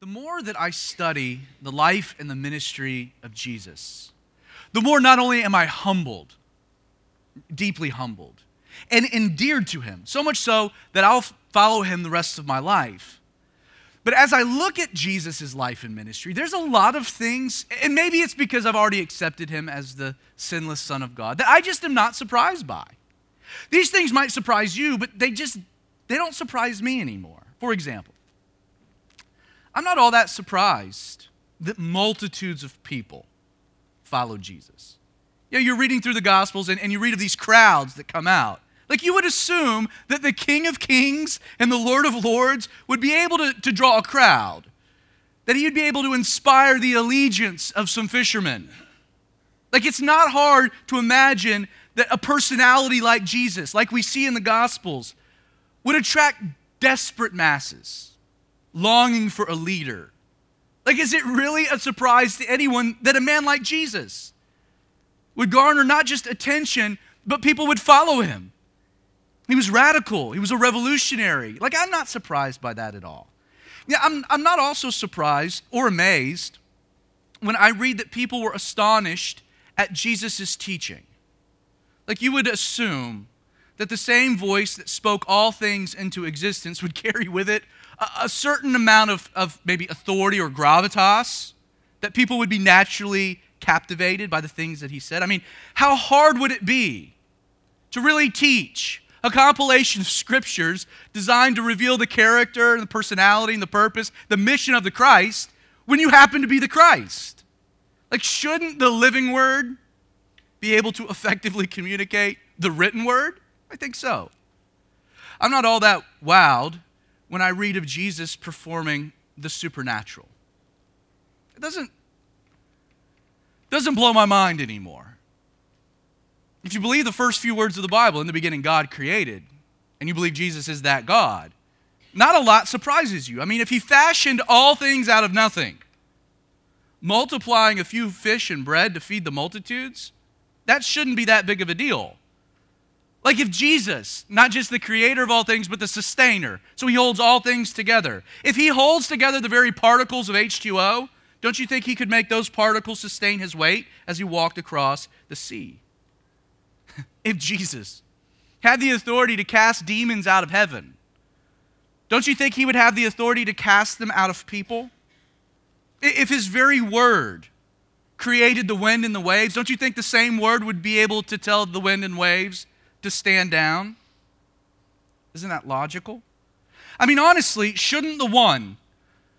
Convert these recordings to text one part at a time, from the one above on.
The more that I study the life and the ministry of Jesus, the more not only am I humbled, deeply humbled, and endeared to him, so much so that I'll follow him the rest of my life. But as I look at Jesus' life and ministry, there's a lot of things, and maybe it's because I've already accepted him as the sinless Son of God, that I just am not surprised by. These things might surprise you, but they just they don't surprise me anymore. For example, I'm not all that surprised that multitudes of people follow Jesus. You know, you're reading through the Gospels and, and you read of these crowds that come out. Like you would assume that the King of Kings and the Lord of Lords would be able to, to draw a crowd, that he would be able to inspire the allegiance of some fishermen. Like it's not hard to imagine that a personality like Jesus, like we see in the Gospels, would attract desperate masses longing for a leader. Like, is it really a surprise to anyone that a man like Jesus would garner not just attention, but people would follow him? He was radical, he was a revolutionary. Like, I'm not surprised by that at all. Yeah, I'm, I'm not also surprised or amazed when I read that people were astonished at Jesus' teaching. Like, you would assume that the same voice that spoke all things into existence would carry with it a, certain amount of, of maybe authority or gravitas, that people would be naturally captivated by the things that he said. I mean, how hard would it be to really teach a compilation of scriptures designed to reveal the character and the personality and the purpose, the mission of the Christ, when you happen to be the Christ? Like, shouldn't the living word be able to effectively communicate the written word? I think so. I'm not all that wowed when I read of Jesus performing the supernatural. It doesn't, doesn't blow my mind anymore. If you believe the first few words of the Bible, in the beginning, God created, and you believe Jesus is that God, not a lot surprises you. I mean, if He fashioned all things out of nothing, multiplying a few fish and bread to feed the multitudes, that shouldn't be that big of a deal. Like if Jesus, not just the creator of all things, but the sustainer, so he holds all things together. If he holds together the very particles of H2O, don't you think he could make those particles sustain his weight as he walked across the sea? if Jesus had the authority to cast demons out of heaven, don't you think he would have the authority to cast them out of people? If his very word created the wind and the waves, don't you think the same word would be able to tell the wind and waves to stand down? Isn't that logical? I mean, honestly, shouldn't the one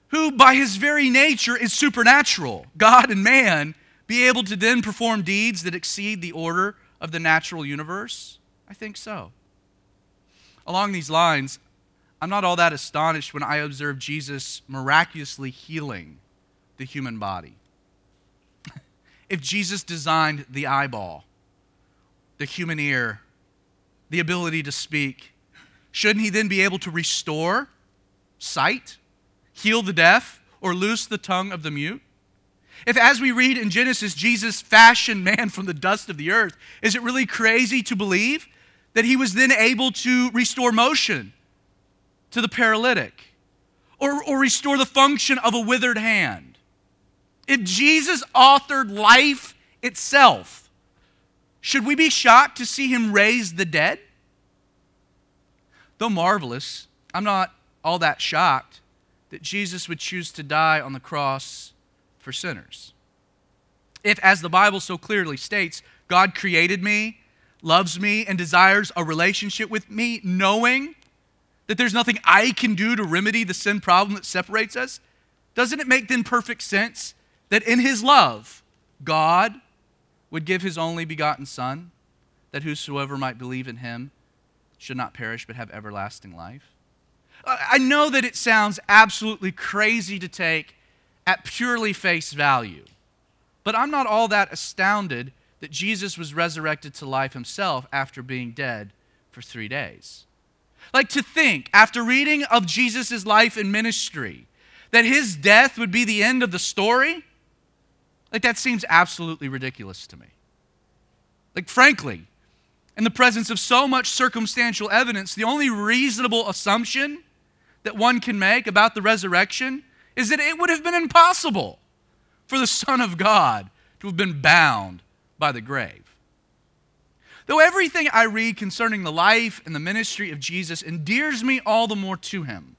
who, by his very nature, is supernatural, God and man, be able to then perform deeds that exceed the order of the natural universe? I think so. Along these lines, I'm not all that astonished when I observe Jesus miraculously healing the human body. if Jesus designed the eyeball, the human ear, the ability to speak, shouldn't he then be able to restore sight, heal the deaf, or loose the tongue of the mute? If, as we read in Genesis, Jesus fashioned man from the dust of the earth, is it really crazy to believe that he was then able to restore motion to the paralytic or, or restore the function of a withered hand? If Jesus authored life itself, should we be shocked to see him raise the dead? Though marvelous, I'm not all that shocked that Jesus would choose to die on the cross for sinners. If, as the Bible so clearly states, God created me, loves me, and desires a relationship with me, knowing that there's nothing I can do to remedy the sin problem that separates us, doesn't it make then perfect sense that in his love, God would give his only begotten Son, that whosoever might believe in him should not perish but have everlasting life? I know that it sounds absolutely crazy to take at purely face value, but I'm not all that astounded that Jesus was resurrected to life himself after being dead for three days. Like to think, after reading of Jesus' life and ministry, that his death would be the end of the story like, that seems absolutely ridiculous to me. Like, frankly, in the presence of so much circumstantial evidence, the only reasonable assumption that one can make about the resurrection is that it would have been impossible for the Son of God to have been bound by the grave. Though everything I read concerning the life and the ministry of Jesus endears me all the more to him,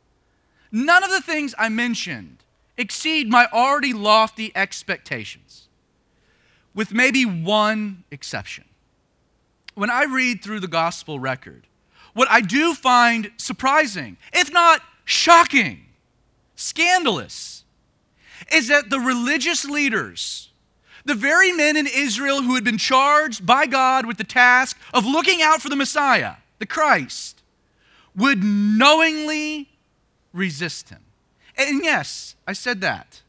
none of the things I mentioned exceed my already lofty expectations, with maybe one exception. When I read through the gospel record, what I do find surprising, if not shocking, scandalous, is that the religious leaders the very men in Israel who had been charged by God with the task of looking out for the Messiah, the Christ, would knowingly resist him. And yes, I said that.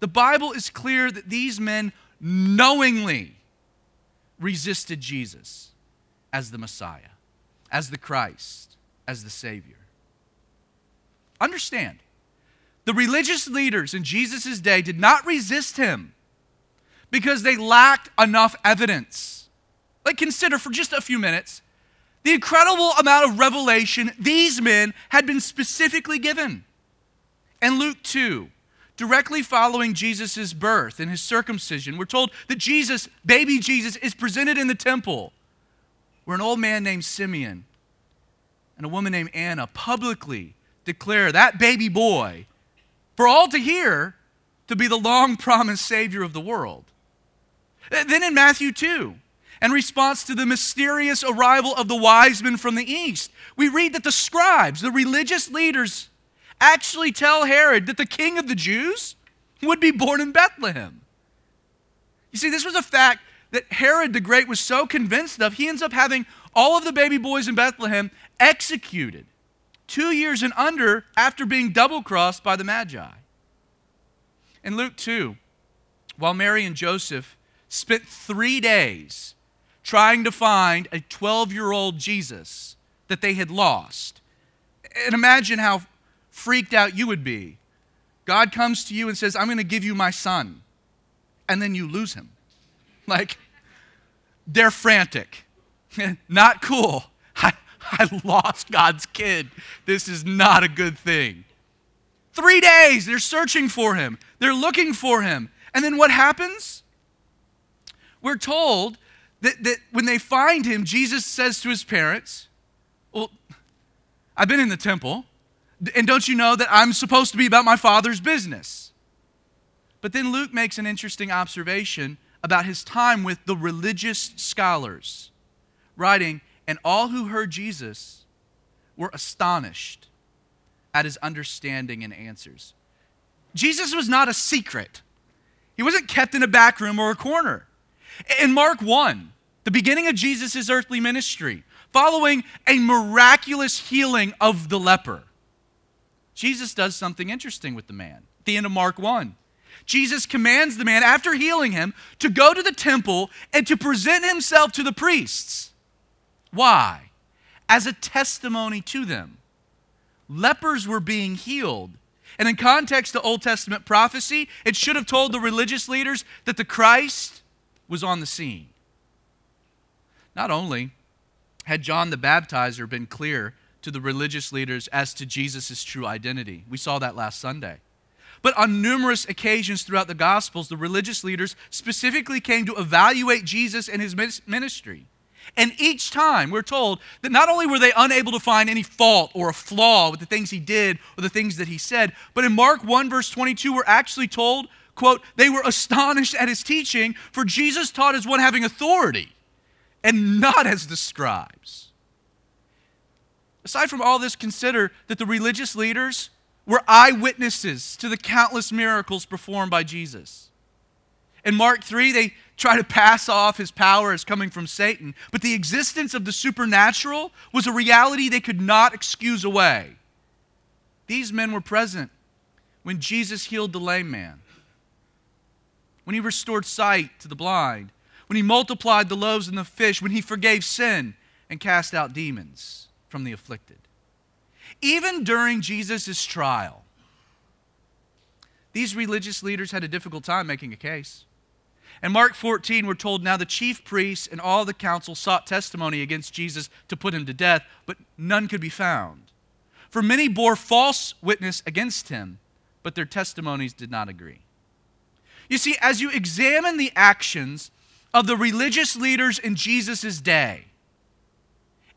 The Bible is clear that these men knowingly resisted Jesus as the Messiah, as the Christ, as the Savior. Understand, the religious leaders in Jesus' day did not resist him because they lacked enough evidence. Like, consider for just a few minutes the incredible amount of revelation these men had been specifically given. And Luke 2, directly following Jesus' birth and his circumcision, we're told that Jesus, baby Jesus, is presented in the temple where an old man named Simeon and a woman named Anna publicly declare that baby boy for all to hear to be the long promised Savior of the world. Then in Matthew 2, in response to the mysterious arrival of the wise men from the east, we read that the scribes, the religious leaders, actually tell Herod that the king of the Jews would be born in Bethlehem. You see, this was a fact that Herod the Great was so convinced of, he ends up having all of the baby boys in Bethlehem executed two years and under after being double crossed by the Magi. In Luke 2, while Mary and Joseph spent three days trying to find a 12 year old Jesus that they had lost. And imagine how freaked out you would be. God comes to you and says, I'm going to give you my son. And then you lose him. Like, they're frantic. not cool. I, I lost God's kid. This is not a good thing. Three days, they're searching for him, they're looking for him. And then what happens? we're told that, that when they find him, Jesus says to his parents, Well, I've been in the temple, and don't you know that I'm supposed to be about my father's business? But then Luke makes an interesting observation about his time with the religious scholars, writing, And all who heard Jesus were astonished at his understanding and answers. Jesus was not a secret. He wasn't kept in a back room or a corner. In Mark 1, the beginning of Jesus' earthly ministry, following a miraculous healing of the leper, Jesus does something interesting with the man. At the end of Mark 1, Jesus commands the man, after healing him, to go to the temple and to present himself to the priests. Why? As a testimony to them. Lepers were being healed. And in context to Old Testament prophecy, it should have told the religious leaders that the Christ was on the scene. Not only had John the Baptizer been clear to the religious leaders as to Jesus' true identity, we saw that last Sunday. But on numerous occasions throughout the Gospels, the religious leaders specifically came to evaluate Jesus and his ministry. And each time we're told that not only were they unable to find any fault or a flaw with the things he did or the things that he said, but in Mark 1, verse 22, we're actually told quote, they were astonished at his teaching, for Jesus taught as one having authority and not as the scribes. Aside from all this, consider that the religious leaders were eyewitnesses to the countless miracles performed by Jesus. In Mark 3, they try to pass off his power as coming from Satan, but the existence of the supernatural was a reality they could not excuse away. These men were present when Jesus healed the lame man when he restored sight to the blind, when he multiplied the loaves and the fish, when he forgave sin and cast out demons from the afflicted. Even during Jesus' trial, these religious leaders had a difficult time making a case. In Mark 14, we're told now the chief priests and all the council sought testimony against Jesus to put him to death, but none could be found. For many bore false witness against him, but their testimonies did not agree. You see, as you examine the actions of the religious leaders in Jesus' day,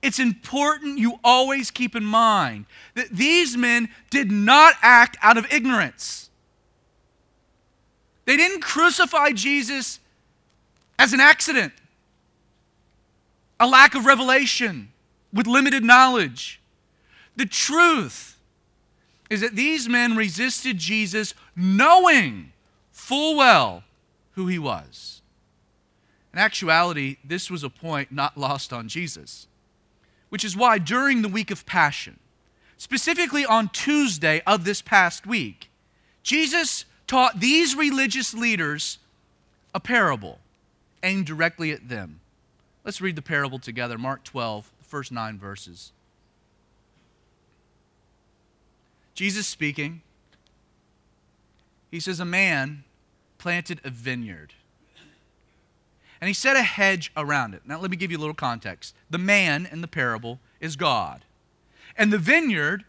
it's important you always keep in mind that these men did not act out of ignorance. They didn't crucify Jesus as an accident, a lack of revelation, with limited knowledge. The truth is that these men resisted Jesus knowing full well who he was. In actuality, this was a point not lost on Jesus, which is why during the week of Passion, specifically on Tuesday of this past week, Jesus taught these religious leaders a parable aimed directly at them. Let's read the parable together. Mark 12, the first nine verses. Jesus speaking, he says, A man planted a vineyard. And he set a hedge around it. Now, let me give you a little context. The man in the parable is God, and the vineyard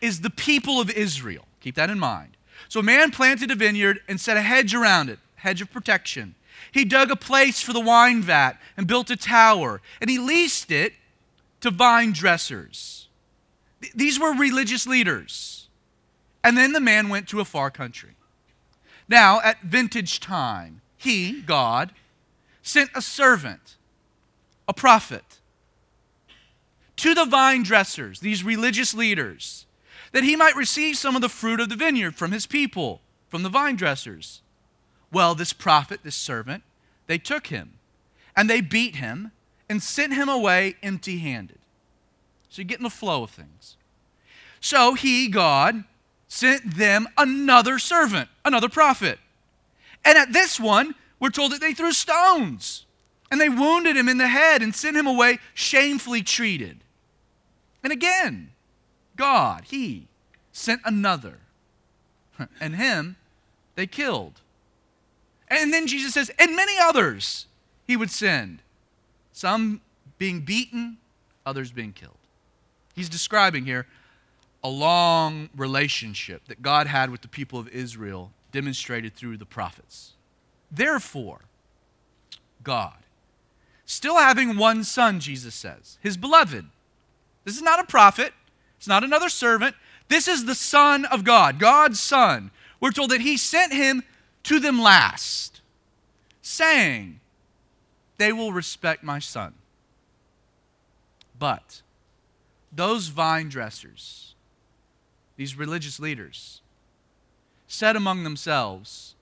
is the people of Israel. Keep that in mind. So, a man planted a vineyard and set a hedge around it, hedge of protection. He dug a place for the wine vat and built a tower, and he leased it to vine dressers. These were religious leaders. And then the man went to a far country. Now, at vintage time, he, God, sent a servant, a prophet, to the vine dressers, these religious leaders, that he might receive some of the fruit of the vineyard from his people, from the vine dressers. Well, this prophet, this servant, they took him and they beat him and sent him away empty handed. So you get in the flow of things. So he, God, sent them another servant, another prophet. And at this one, we're told that they threw stones and they wounded him in the head and sent him away shamefully treated. And again, God, He sent another, and him they killed. And then Jesus says, and many others He would send, some being beaten, others being killed. He's describing here a long relationship that God had with the people of Israel demonstrated through the prophets. Therefore, God, still having one son, Jesus says, his beloved. This is not a prophet, it's not another servant. This is the Son of God, God's Son. We're told that he sent him to them last, saying, They will respect my son. But those vine dressers, these religious leaders, said among themselves,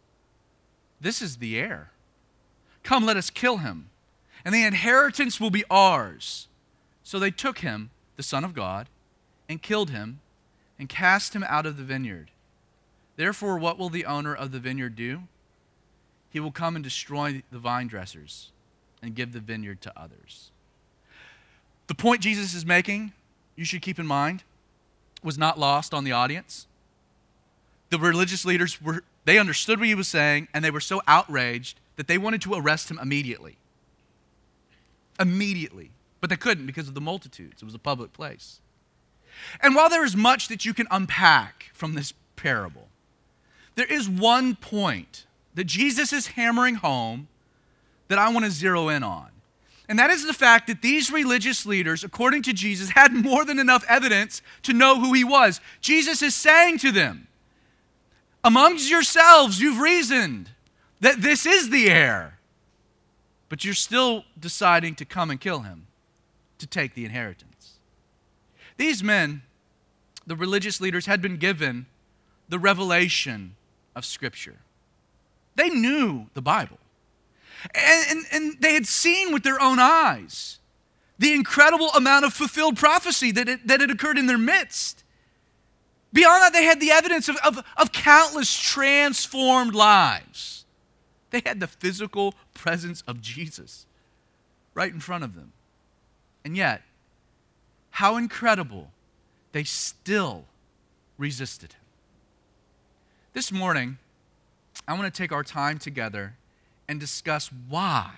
This is the heir. Come, let us kill him, and the inheritance will be ours. So they took him, the Son of God, and killed him, and cast him out of the vineyard. Therefore, what will the owner of the vineyard do? He will come and destroy the vine dressers and give the vineyard to others. The point Jesus is making, you should keep in mind, was not lost on the audience. The religious leaders were they understood what he was saying and they were so outraged that they wanted to arrest him immediately. Immediately. But they couldn't because of the multitudes. It was a public place. And while there is much that you can unpack from this parable, there is one point that Jesus is hammering home that I want to zero in on. And that is the fact that these religious leaders, according to Jesus, had more than enough evidence to know who he was. Jesus is saying to them, Amongst yourselves, you've reasoned that this is the heir, but you're still deciding to come and kill him to take the inheritance. These men, the religious leaders, had been given the revelation of Scripture. They knew the Bible. And, and, and, they had seen with their own eyes the incredible amount of fulfilled prophecy that, it, that had occurred in their midst. Beyond that, they had the evidence of, of, of countless transformed lives. They had the physical presence of Jesus right in front of them. And yet, how incredible, they still resisted him. This morning, I want to take our time together and discuss why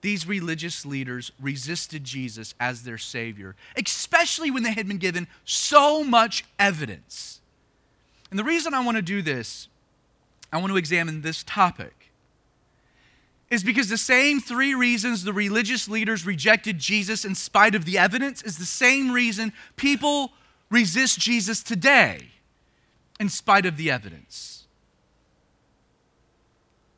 these religious leaders resisted Jesus as their Savior, especially when they had been given so much evidence. And the reason I want to do this, I want to examine this topic, is because the same three reasons the religious leaders rejected Jesus in spite of the evidence is the same reason people resist Jesus today in spite of the evidence.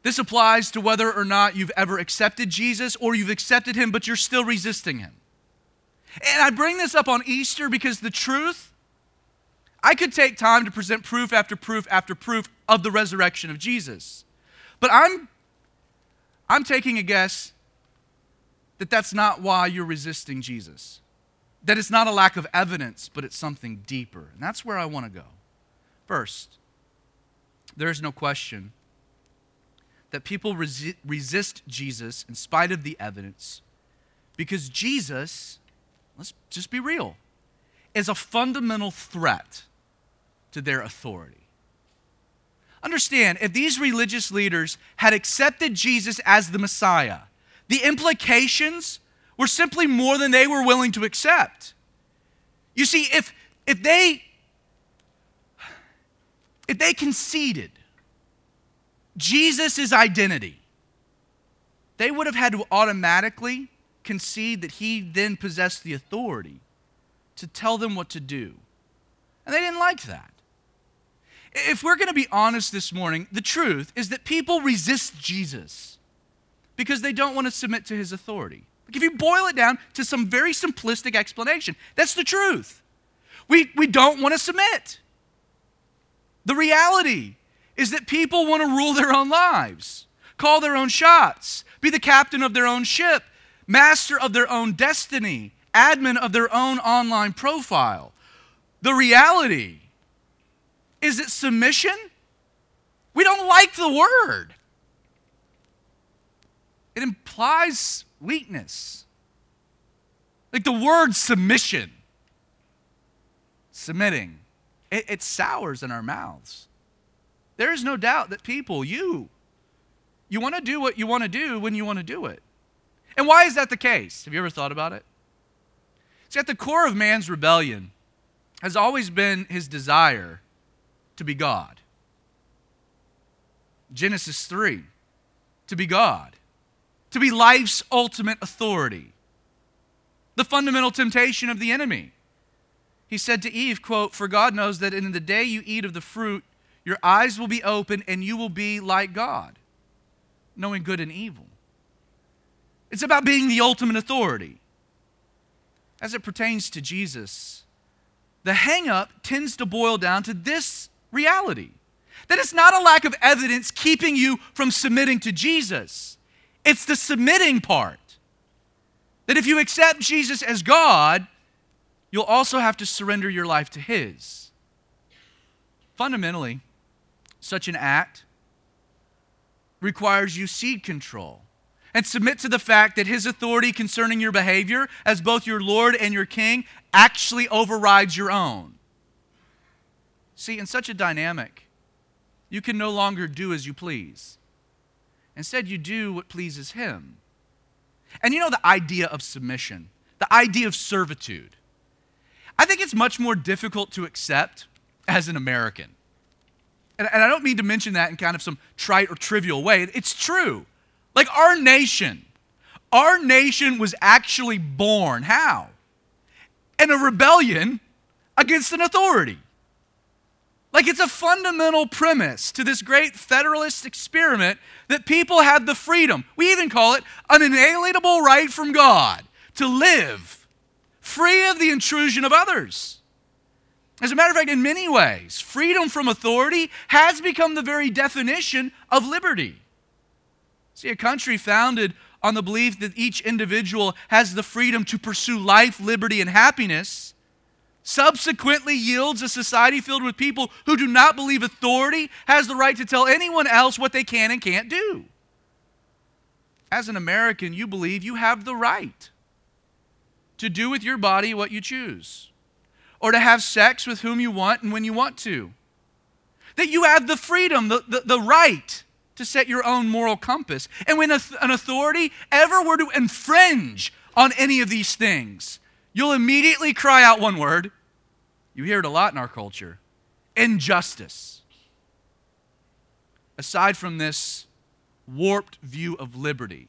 This applies to whether or not you've ever accepted Jesus or you've accepted him, but you're still resisting him. And I bring this up on Easter because the truth, I could take time to present proof after proof after proof of the resurrection of Jesus. But I'm, I'm taking a guess that that's not why you're resisting Jesus. That it's not a lack of evidence, but it's something deeper. And that's where I want to go. First, there is no question that people resi- resist Jesus in spite of the evidence because Jesus, let's just be real, is a fundamental threat to their authority. Understand, if these religious leaders had accepted Jesus as the Messiah, the implications were simply more than they were willing to accept. You see, if, if they if they conceded Jesus' identity, they would have had to automatically concede that he then possessed the authority to tell them what to do. And they didn't like that. If we're going to be honest this morning, the truth is that people resist Jesus because they don't want to submit to his authority. If you boil it down to some very simplistic explanation, that's the truth. We, we don't want to submit. The reality is that people want to rule their own lives, call their own shots, be the captain of their own ship, master of their own destiny, admin of their own online profile. The reality is it submission, we don't like the word. It implies weakness. Like the word submission, submitting, it, it sours in our mouths. There is no doubt that people, you, you want to do what you want to do when you want to do it. And why is that the case? Have you ever thought about it? See, at the core of man's rebellion has always been his desire to be God. Genesis 3 to be God, to be life's ultimate authority. The fundamental temptation of the enemy. He said to Eve, quote, "For God knows that in the day you eat of the fruit, your eyes will be open and you will be like God, knowing good and evil. It's about being the ultimate authority. As it pertains to Jesus, the hangup tends to boil down to this reality that it's not a lack of evidence keeping you from submitting to Jesus, it's the submitting part. That if you accept Jesus as God, you'll also have to surrender your life to His. Fundamentally, such an act requires you cede control and submit to the fact that his authority concerning your behavior as both your Lord and your King actually overrides your own. See, in such a dynamic, you can no longer do as you please. Instead, you do what pleases him. And you know the idea of submission, the idea of servitude. I think it's much more difficult to accept as an American. And, and I don't mean to mention that in kind of some trite or trivial way. It's true. Like our nation, our nation was actually born. How? In a rebellion against an authority. Like it's a fundamental premise to this great federalist experiment that people had the freedom, we even call it an inalienable right from God, to live free of the intrusion of others. As a matter of fact, in many ways, freedom from authority has become the very definition of liberty. See, a country founded on the belief that each individual has the freedom to pursue life, liberty, and happiness subsequently yields a society filled with people who do not believe authority has the right to tell anyone else what they can and can't do. As an American, you believe you have the right to do with your body what you choose or to have sex with whom you want and when you want to. That you have the freedom, the, the, the right to set your own moral compass. And when a, an authority ever were to infringe on any of these things, you'll immediately cry out one word. You hear it a lot in our culture injustice. Aside from this warped view of liberty,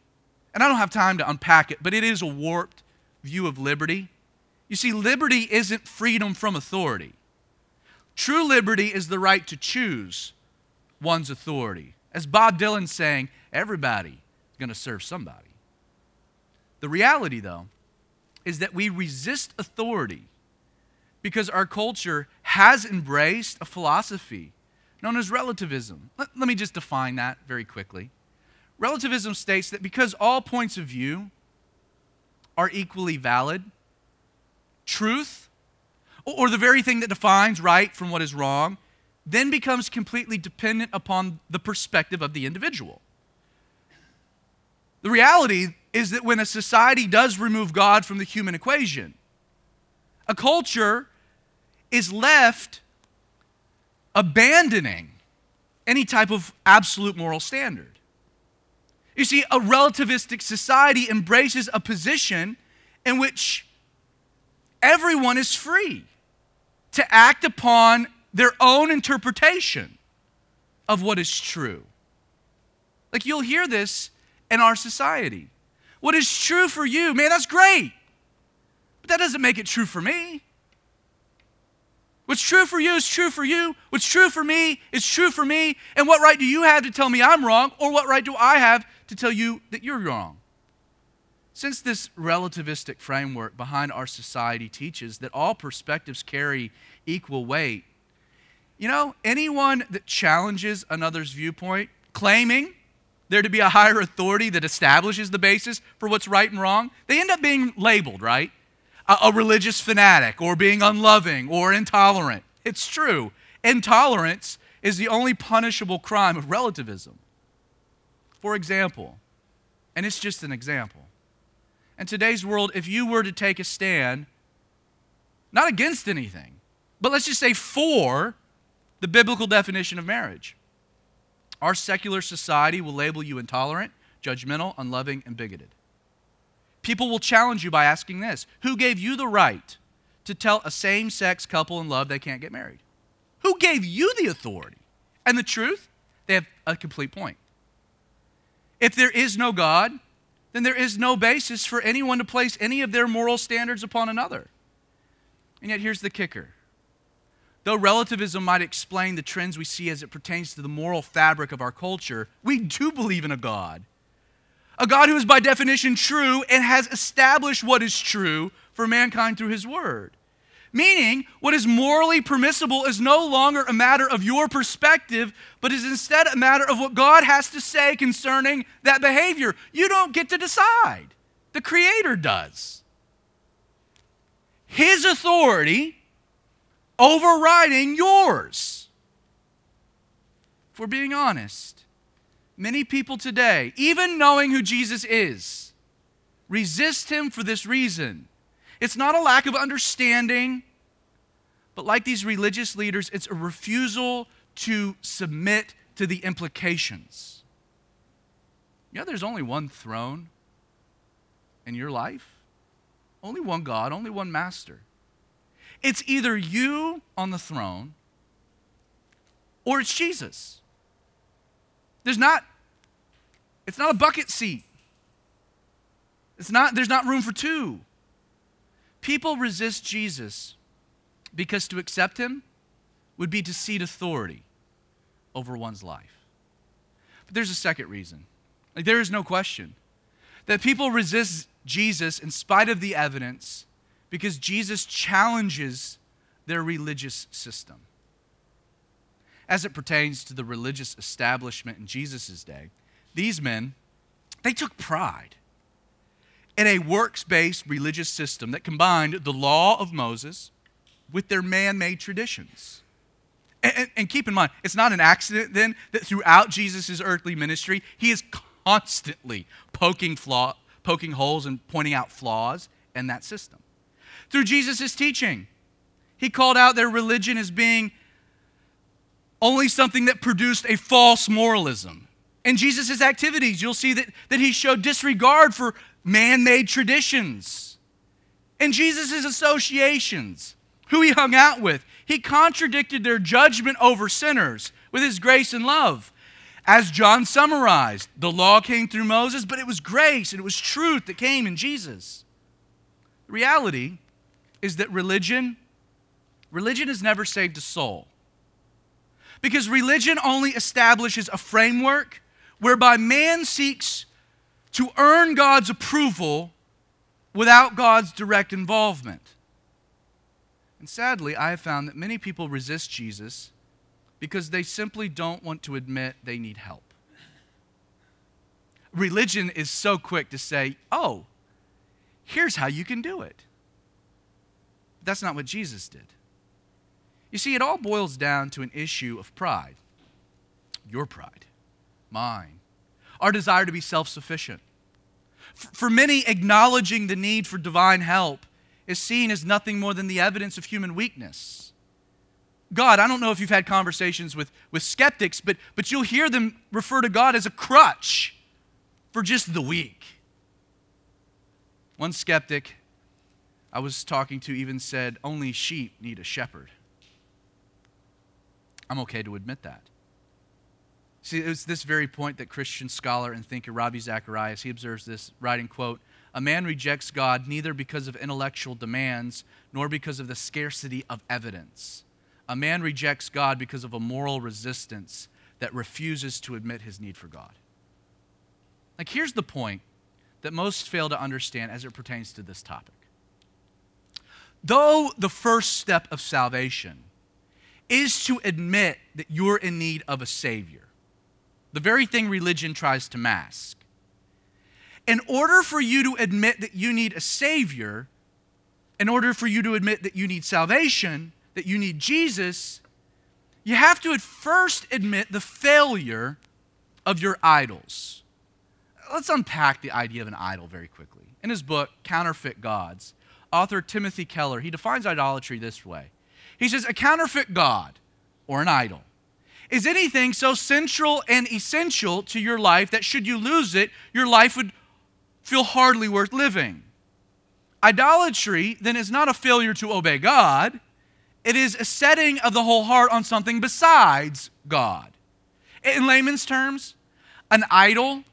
and I don't have time to unpack it, but it is a warped view of liberty. You see, liberty isn't freedom from authority. True liberty is the right to choose one's authority. As Bob Dylan's saying, everybody is going to serve somebody. The reality, though, is that we resist authority because our culture has embraced a philosophy known as relativism. Let, let, me just define that very quickly. Relativism states that because all points of view are equally valid, truth, or the very thing that defines right from what is wrong, then becomes completely dependent upon the perspective of the individual. The reality is that when a society does remove God from the human equation, a culture is left abandoning any type of absolute moral standard. You see, a relativistic society embraces a position in which everyone is free to act upon their own interpretation of what is true. Like you'll hear this in our society. What is true for you, man, that's great. But that doesn't make it true for me. What's true for you is true for you. What's true for me is true for me. And what right do you have to tell me I'm wrong, or what right do I have to tell you that you're wrong? Since this relativistic framework behind our society teaches that all perspectives carry equal weight, you know, anyone that challenges another's viewpoint, claiming there to be a higher authority that establishes the basis for what's right and wrong, they end up being labeled, right? A, a religious fanatic or being unloving or intolerant. It's true. Intolerance is the only punishable crime of relativism. For example, and it's just an example. In today's world, if you were to take a stand, not against anything, but let's just say for the biblical definition of marriage, our secular society will label you intolerant, judgmental, unloving, and bigoted. People will challenge you by asking this Who gave you the right to tell a same sex couple in love they can't get married? Who gave you the authority? And the truth, they have a complete point. If there is no God, then there is no basis for anyone to place any of their moral standards upon another. And yet, here's the kicker Though relativism might explain the trends we see as it pertains to the moral fabric of our culture, we do believe in a God. A God who is by definition true and has established what is true for mankind through his word. Meaning, what is morally permissible is no longer a matter of your perspective, but is instead a matter of what God has to say concerning that behavior. You don't get to decide, the Creator does. His authority overriding yours. If we're being honest, many people today, even knowing who Jesus is, resist him for this reason. It's not a lack of understanding, but like these religious leaders, it's a refusal to submit to the implications. Yeah, there's only one throne in your life, only one God, only one master. It's either you on the throne or it's Jesus. There's not it's not a bucket seat. It's not there's not room for two. People resist Jesus because to accept him would be to cede authority over one's life. But there's a second reason. Like there is no question that people resist Jesus in spite of the evidence because Jesus challenges their religious system. As it pertains to the religious establishment in Jesus' day, these men, they took pride in a works based religious system that combined the law of Moses with their man made traditions. And, and, keep in mind, it's not an accident then that throughout Jesus' earthly ministry, he is constantly poking, flaw, poking holes and pointing out flaws in that system through Jesus' teaching. He called out their religion as being only something that produced a false moralism. In Jesus' activities, you'll see that, that he showed disregard for man made traditions. and Jesus' associations, who he hung out with, He contradicted their judgment over sinners with his grace and love. As John summarized, the law came through Moses, but it was grace and it was truth that came in Jesus. The reality is that religion religion has never saved a soul. Because religion only establishes a framework whereby man seeks to earn God's approval without God's direct involvement. And sadly, I have found that many people resist Jesus because they simply don't want to admit they need help. Religion is so quick to say, oh, here's how you can do it. That's not what Jesus did. You see, it all boils down to an issue of pride your pride, mine, our desire to be self sufficient. For many, acknowledging the need for divine help is seen as nothing more than the evidence of human weakness. God, I don't know if you've had conversations with, with skeptics, but, but you'll hear them refer to God as a crutch for just the weak. One skeptic I was talking to even said, Only sheep need a shepherd. I'm okay to admit that. See, it's this very point that Christian scholar and thinker Ravi Zacharias, he observes this, writing, quote, a man rejects God neither because of intellectual demands nor because of the scarcity of evidence. A man rejects God because of a moral resistance that refuses to admit his need for God. Like, here's the point that most fail to understand as it pertains to this topic. Though the first step of salvation is to admit that you're in need of a Savior, the very thing religion tries to mask. In order for you to admit that you need a Savior, in order for you to admit that you need salvation, that you need Jesus, you have to at first admit the failure of your idols. Let's unpack the idea of an idol very quickly. In his book, Counterfeit Gods, author Timothy Keller, he defines idolatry this way. He says, A counterfeit God or an idol is anything so central and essential to your life that should you lose it, your life would feel hardly worth living. Idolatry then is not a failure to obey God, it is a setting of the whole heart on something besides God. In layman's terms, an idol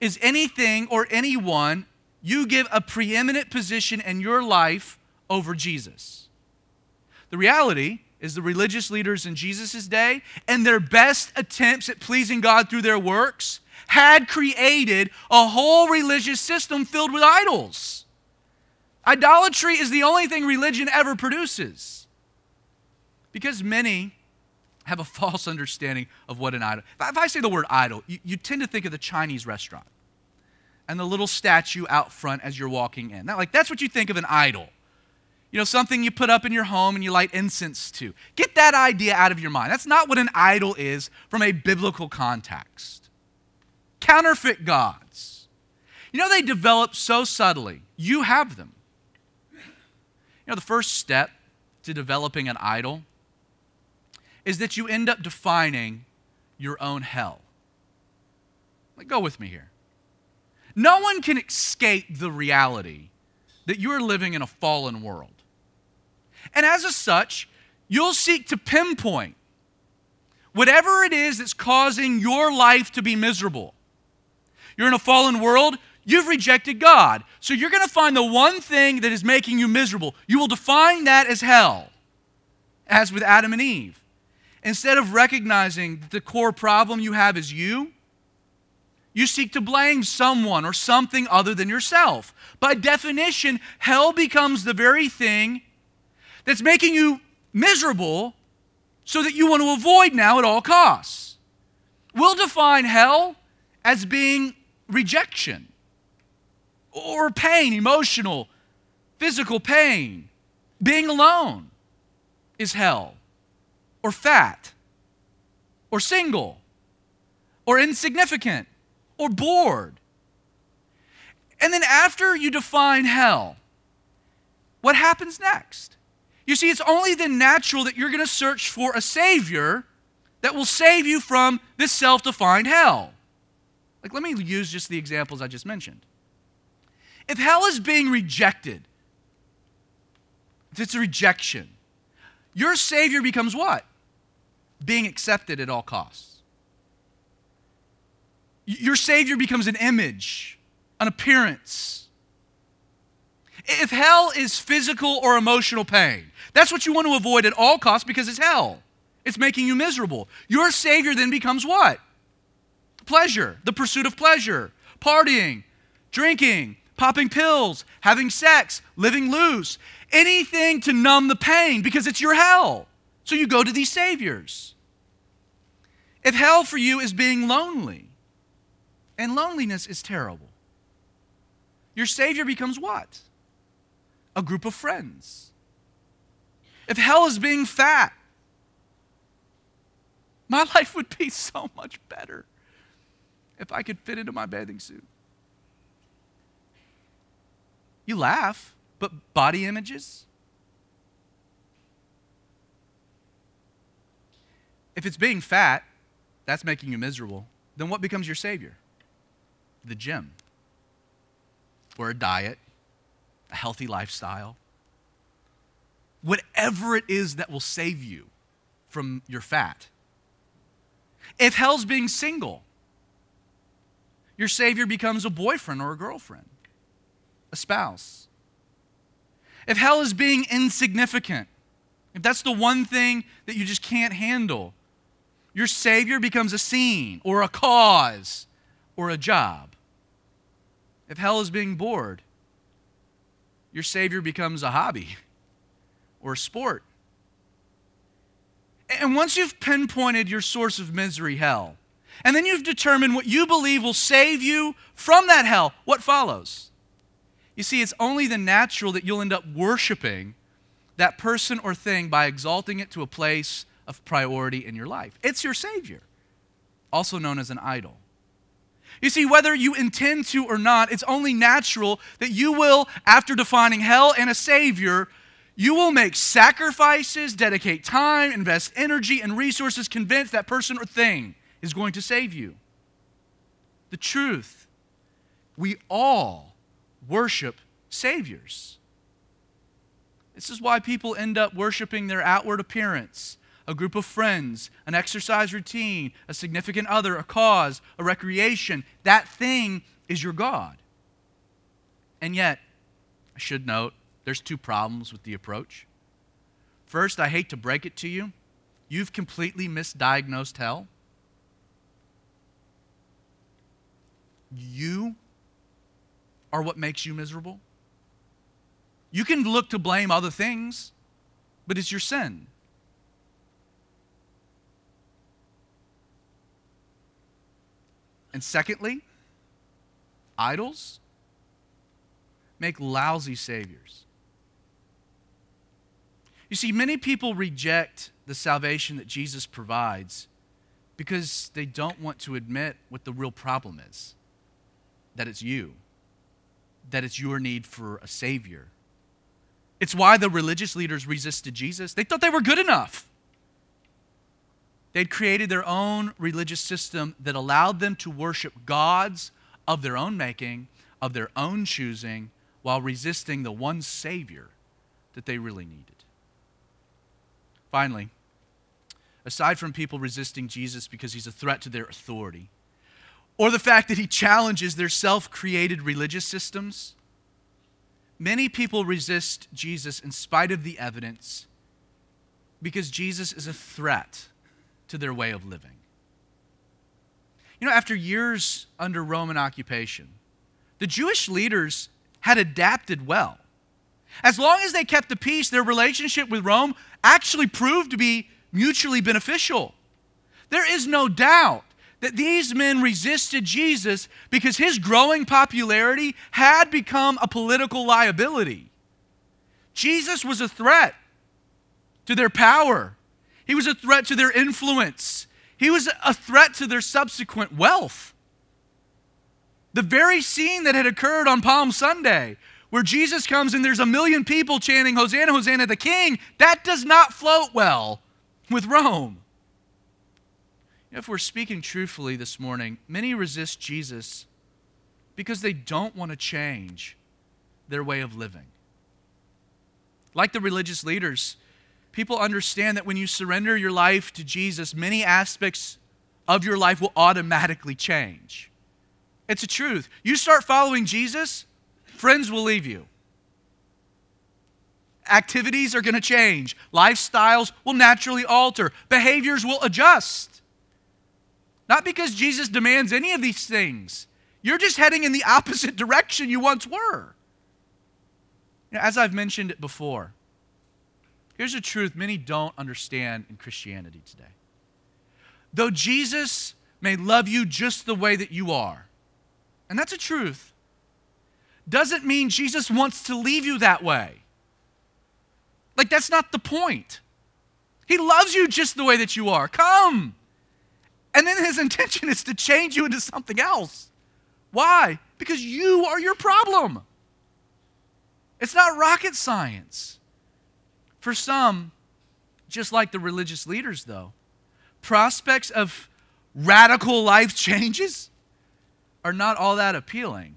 is anything or anyone you give a preeminent position in your life over Jesus. The reality is the religious leaders in Jesus' day and their best attempts at pleasing God through their works had created a whole religious system filled with idols. Idolatry is the only thing religion ever produces. Because many have a false understanding of what an idol. If I say the word idol, you, you tend to think of the Chinese restaurant and the little statue out front as you're walking in. Now, like that's what you think of an idol. You know, something you put up in your home and you light incense to. Get that idea out of your mind. That's not what an idol is from a biblical context. Counterfeit gods. You know, they develop so subtly. You have them. You know, the first step to developing an idol is that you end up defining your own hell. Like, go with me here. No one can escape the reality that you are living in a fallen world. And as a such, you'll seek to pinpoint whatever it is that's causing your life to be miserable. You're in a fallen world, you've rejected God. So you're going to find the one thing that is making you miserable. You will define that as hell, as with Adam and Eve. Instead of recognizing that the core problem you have is you, you seek to blame someone or something other than yourself. By definition, hell becomes the very thing that's making you miserable so that you want to avoid now at all costs. We'll define hell as being rejection or pain, emotional, physical pain. Being alone is hell, or fat, or single, or insignificant or bored. And then after you define hell, what happens next? You see, it's only then natural that you're going to search for a Savior that will save you from this self defined hell. Like, let me use just the examples I just mentioned. If hell is being rejected, if it's a rejection, your Savior becomes what? Being accepted at all costs. Your Savior becomes an image, an appearance. If hell is physical or emotional pain, that's what you want to avoid at all costs because it's hell. It's making you miserable. Your Savior then becomes what? Pleasure, the pursuit of pleasure, partying, drinking, popping pills, having sex, living loose, anything to numb the pain because it's your hell. So you go to these saviors. If hell for you is being lonely, and loneliness is terrible, your savior becomes what? A group of friends. If hell is being fat, my life would be so much better if I could fit into my bathing suit. You laugh, but body images? If it's being fat, that's making you miserable, then what becomes your savior? The gym, or a diet, a healthy lifestyle. Whatever it is that will save you from your fat. If hell's being single, your savior becomes a boyfriend or a girlfriend a spouse. If hell is being insignificant, if that's the one thing that you just can't handle, your Savior becomes a scene or a cause or a job. If hell is being bored, your Savior becomes a hobby or sport. And once you've pinpointed your source of misery, hell, and then you've determined what you believe will save you from that hell, what follows? You see, it's only the natural that you'll end up worshiping that person or thing by exalting it to a place of priority in your life. It's your Savior, also known as an idol. You see, whether you intend to or not, it's only natural that you will, after defining hell and a Savior, you will make sacrifices, dedicate time, invest energy and resources, convinced that person or thing is going to save you. The truth, we all worship saviors. This is why people end up worshiping their outward appearance a group of friends, an exercise routine, a significant other, a cause, a recreation. That thing is your God. And yet, I should note, there's two problems with the approach. First, I hate to break it to you, you've completely misdiagnosed hell. You are what makes you miserable? You can look to blame other things, but it's your sin. And secondly, idols make lousy saviors. You see, many people reject the salvation that Jesus provides because they don't want to admit what the real problem is that it's you that it's your need for a Savior. It's why the religious leaders resisted Jesus. They thought they were good enough. They'd created their own religious system that allowed them to worship gods of their own making, of their own choosing, while resisting the one Savior that they really needed. Finally, aside from people resisting Jesus because he's a threat to their authority, or the fact that he challenges their self created religious systems. Many people resist Jesus in spite of the evidence because Jesus is a threat to their way of living. You know, after years under Roman occupation, the Jewish leaders had adapted well. As long as they kept the peace, their relationship with Rome actually proved to be mutually beneficial. There is no doubt that these men resisted Jesus because his growing popularity had become a political liability. Jesus was a threat to their power, he was a threat to their influence, he was a threat to their subsequent wealth. The very scene that had occurred on Palm Sunday, where Jesus comes and there's a million people chanting, Hosanna, Hosanna, the King, that does not float well with Rome. If we're speaking truthfully this morning, many resist Jesus because they don't want to change their way of living. Like the religious leaders, people understand that when you surrender your life to Jesus, many aspects of your life will automatically change. It's a truth. You start following Jesus, friends will leave you. Activities are going to change. Lifestyles will naturally alter. Behaviors will adjust. Not because Jesus demands any of these things. You're just heading in the opposite direction you once were. As I've mentioned it before, here's a truth many don't understand in Christianity today. Though Jesus may love you just the way that you are, and that's a truth, doesn't mean Jesus wants to leave you that way. Like, that's not the point. He loves you just the way that you are. Come. And then his intention is to change you into something else. Why? Because you are your problem. It's not rocket science. For some, just like the religious leaders, though, prospects of radical life changes are not all that appealing.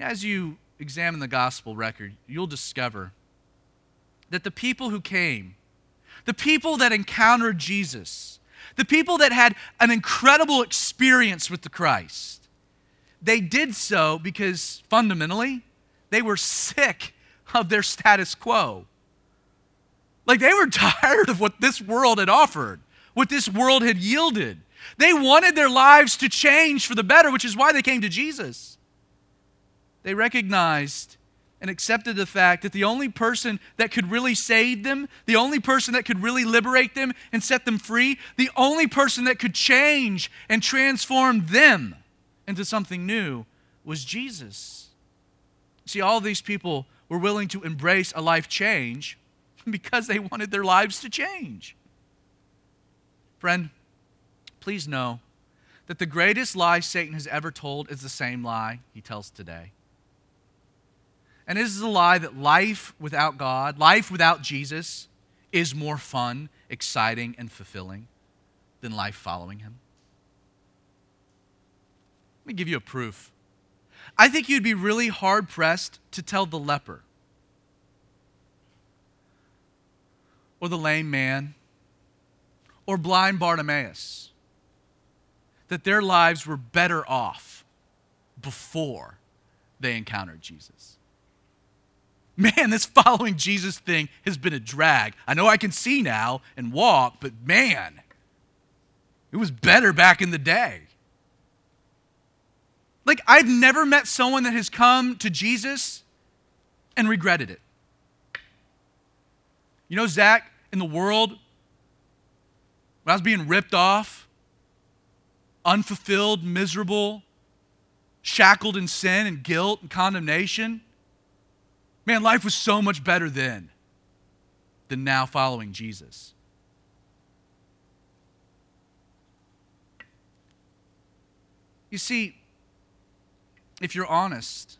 As you examine the gospel record, you'll discover that the people who came, the people that encountered Jesus, the people that had an incredible experience with the Christ, they did so because fundamentally they were sick of their status quo. Like they were tired of what this world had offered, what this world had yielded. They wanted their lives to change for the better, which is why they came to Jesus. They recognized and accepted the fact that the only person that could really save them, the only person that could really liberate them and set them free, the only person that could change and transform them into something new was Jesus. See, all these people were willing to embrace a life change because they wanted their lives to change. Friend, please know that the greatest lie Satan has ever told is the same lie he tells today. And this is a lie that life without God, life without Jesus, is more fun, exciting, and fulfilling than life following Him. Let me give you a proof. I think you'd be really hard pressed to tell the leper or the lame man or blind Bartimaeus that their lives were better off before they encountered Jesus man, this following Jesus thing has been a drag. I know I can see now and walk, but man, it was better back in the day. Like, I've never met someone that has come to Jesus and regretted it. You know, Zach, in the world, when I was being ripped off, unfulfilled, miserable, shackled in sin and guilt and condemnation, Man, life was so much better then than now following Jesus. You see, if you're honest,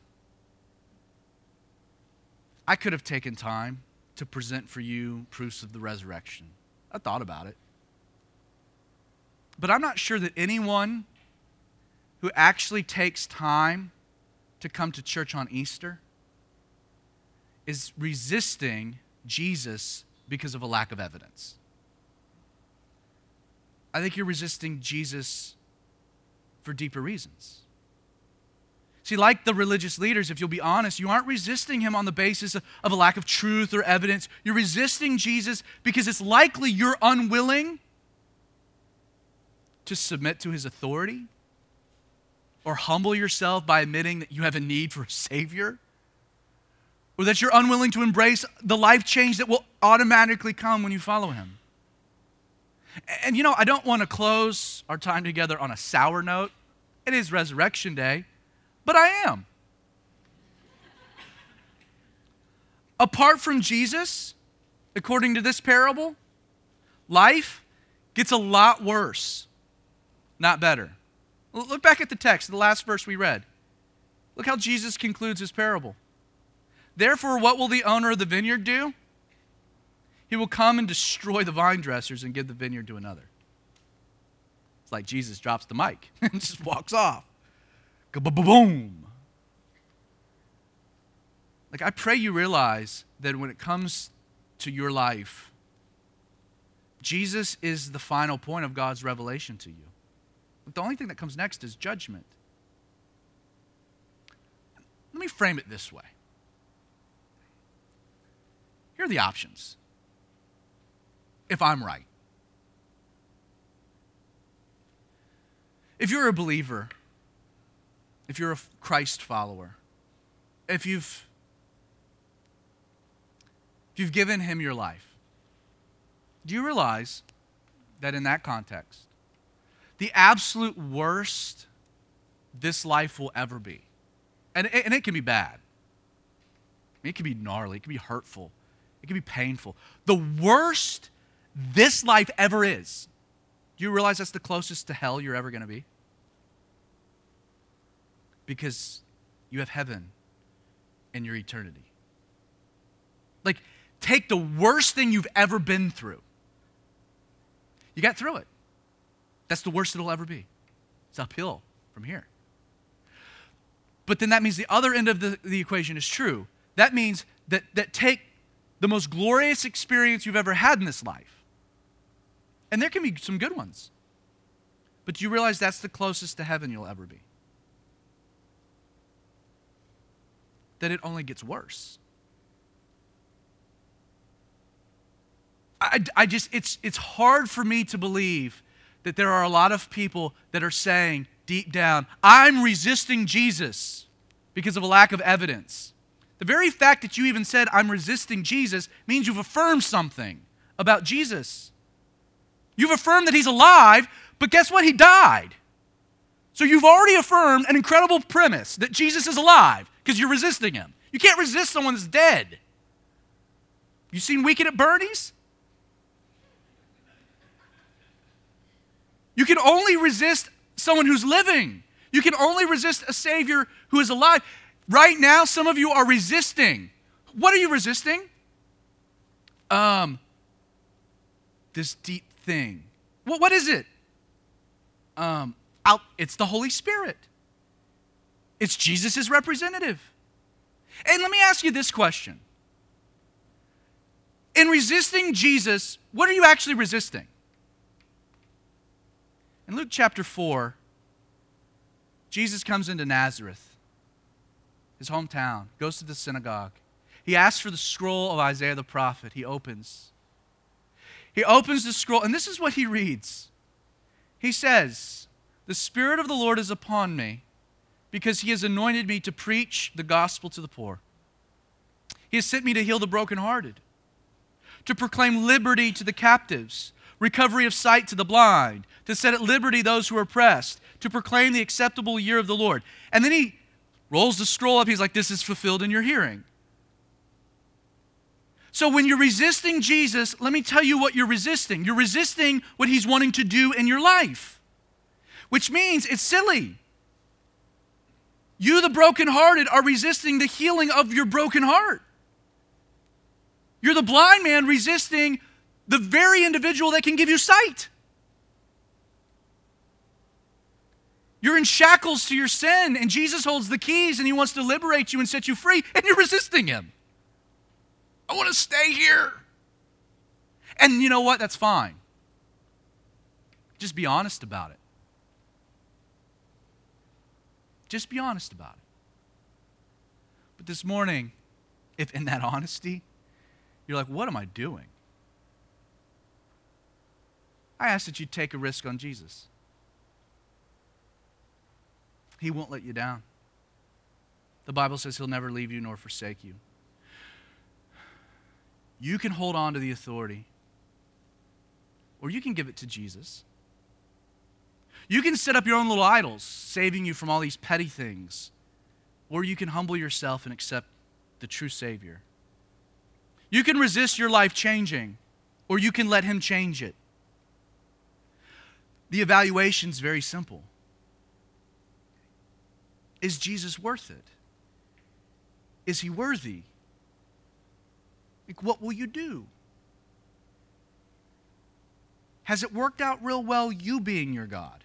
I could have taken time to present for you proofs of the resurrection. I thought about it. But I'm not sure that anyone who actually takes time to come to church on Easter is resisting Jesus because of a lack of evidence. I think you're resisting Jesus for deeper reasons. See, like the religious leaders, if you'll be honest, you aren't resisting him on the basis of a lack of truth or evidence. You're resisting Jesus because it's likely you're unwilling to submit to his authority or humble yourself by admitting that you have a need for a Savior or that you're unwilling to embrace the life change that will automatically come when you follow him. And you know, I don't want to close our time together on a sour note. It is Resurrection Day, but I am. Apart from Jesus, according to this parable, life gets a lot worse, not better. Look back at the text, the last verse we read. Look how Jesus concludes his parable. Therefore, what will the owner of the vineyard do? He will come and destroy the vine dressers and give the vineyard to another. It's like Jesus drops the mic and just walks off. Boom. Like, I pray you realize that when it comes to your life, Jesus is the final point of God's revelation to you. But the only thing that comes next is judgment. Let me frame it this way. Here are the options. If I'm right. If you're a believer, if you're a Christ follower, if you've if you've given him your life, do you realize that in that context, the absolute worst this life will ever be, and and it can be bad, it can be gnarly, it can be hurtful, it can be painful. The worst this life ever is, do you realize that's the closest to hell you're ever going to be? Because you have heaven and your eternity. Like, take the worst thing you've ever been through. You got through it. That's the worst it'll ever be. It's uphill from here. But then that means the other end of the, the equation is true. That means that, that take the most glorious experience you've ever had in this life, and there can be some good ones, but do you realize that's the closest to heaven you'll ever be? That it only gets worse. I, I just, it's, it's hard for me to believe that there are a lot of people that are saying deep down, I'm resisting Jesus because of a lack of evidence. The very fact that you even said, I'm resisting Jesus, means you've affirmed something about Jesus. You've affirmed that he's alive, but guess what? He died. So you've already affirmed an incredible premise that Jesus is alive because you're resisting him. You can't resist someone that's dead. You seen Weekend at Bernie's? You can only resist someone who's living. You can only resist a Savior who is alive. Right now, some of you are resisting. What are you resisting? Um, this deep thing. What, what is it? Um, out, it's the Holy Spirit. It's Jesus' representative. And let me ask you this question. In resisting Jesus, what are you actually resisting? In Luke chapter 4, Jesus comes into Nazareth, his hometown, goes to the synagogue. He asks for the scroll of Isaiah the prophet. He opens. He opens the scroll, and this is what he reads. He says, The Spirit of the Lord is upon me, because he has anointed me to preach the gospel to the poor. He has sent me to heal the brokenhearted, to proclaim liberty to the captives recovery of sight to the blind, to set at liberty those who are oppressed, to proclaim the acceptable year of the Lord. And then he rolls the scroll up. He's like, This is fulfilled in your hearing. So when you're resisting Jesus, let me tell you what you're resisting. You're resisting what he's wanting to do in your life, which means it's silly. You, the brokenhearted, are resisting the healing of your broken heart. You're the blind man resisting the very individual that can give you sight. You're in shackles to your sin, and Jesus holds the keys and he wants to liberate you and set you free, and you're resisting him. I want to stay here. And you know what? That's fine. Just be honest about it. Just be honest about it. But this morning, if in that honesty, you're like, what am I doing? I ask that you take a risk on Jesus. He won't let you down. The Bible says he'll never leave you nor forsake you. You can hold on to the authority, or you can give it to Jesus. You can set up your own little idols, saving you from all these petty things, or you can humble yourself and accept the true Savior. You can resist your life changing, or you can let Him change it. The evaluation is very simple Is Jesus worth it? Is he worthy? Like, what will you do? Has it worked out real well, you being your God?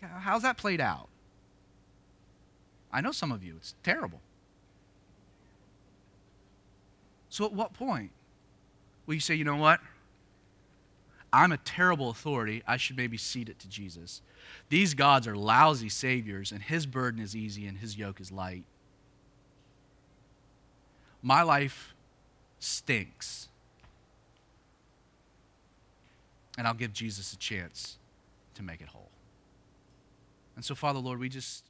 How's that played out? I know some of you, it's terrible. So at what point will you say, you know what? I'm a terrible authority. I should maybe cede it to Jesus. These gods are lousy saviors, and his burden is easy and his yoke is light. My life stinks. And I'll give Jesus a chance to make it whole. And so, Father, Lord, we just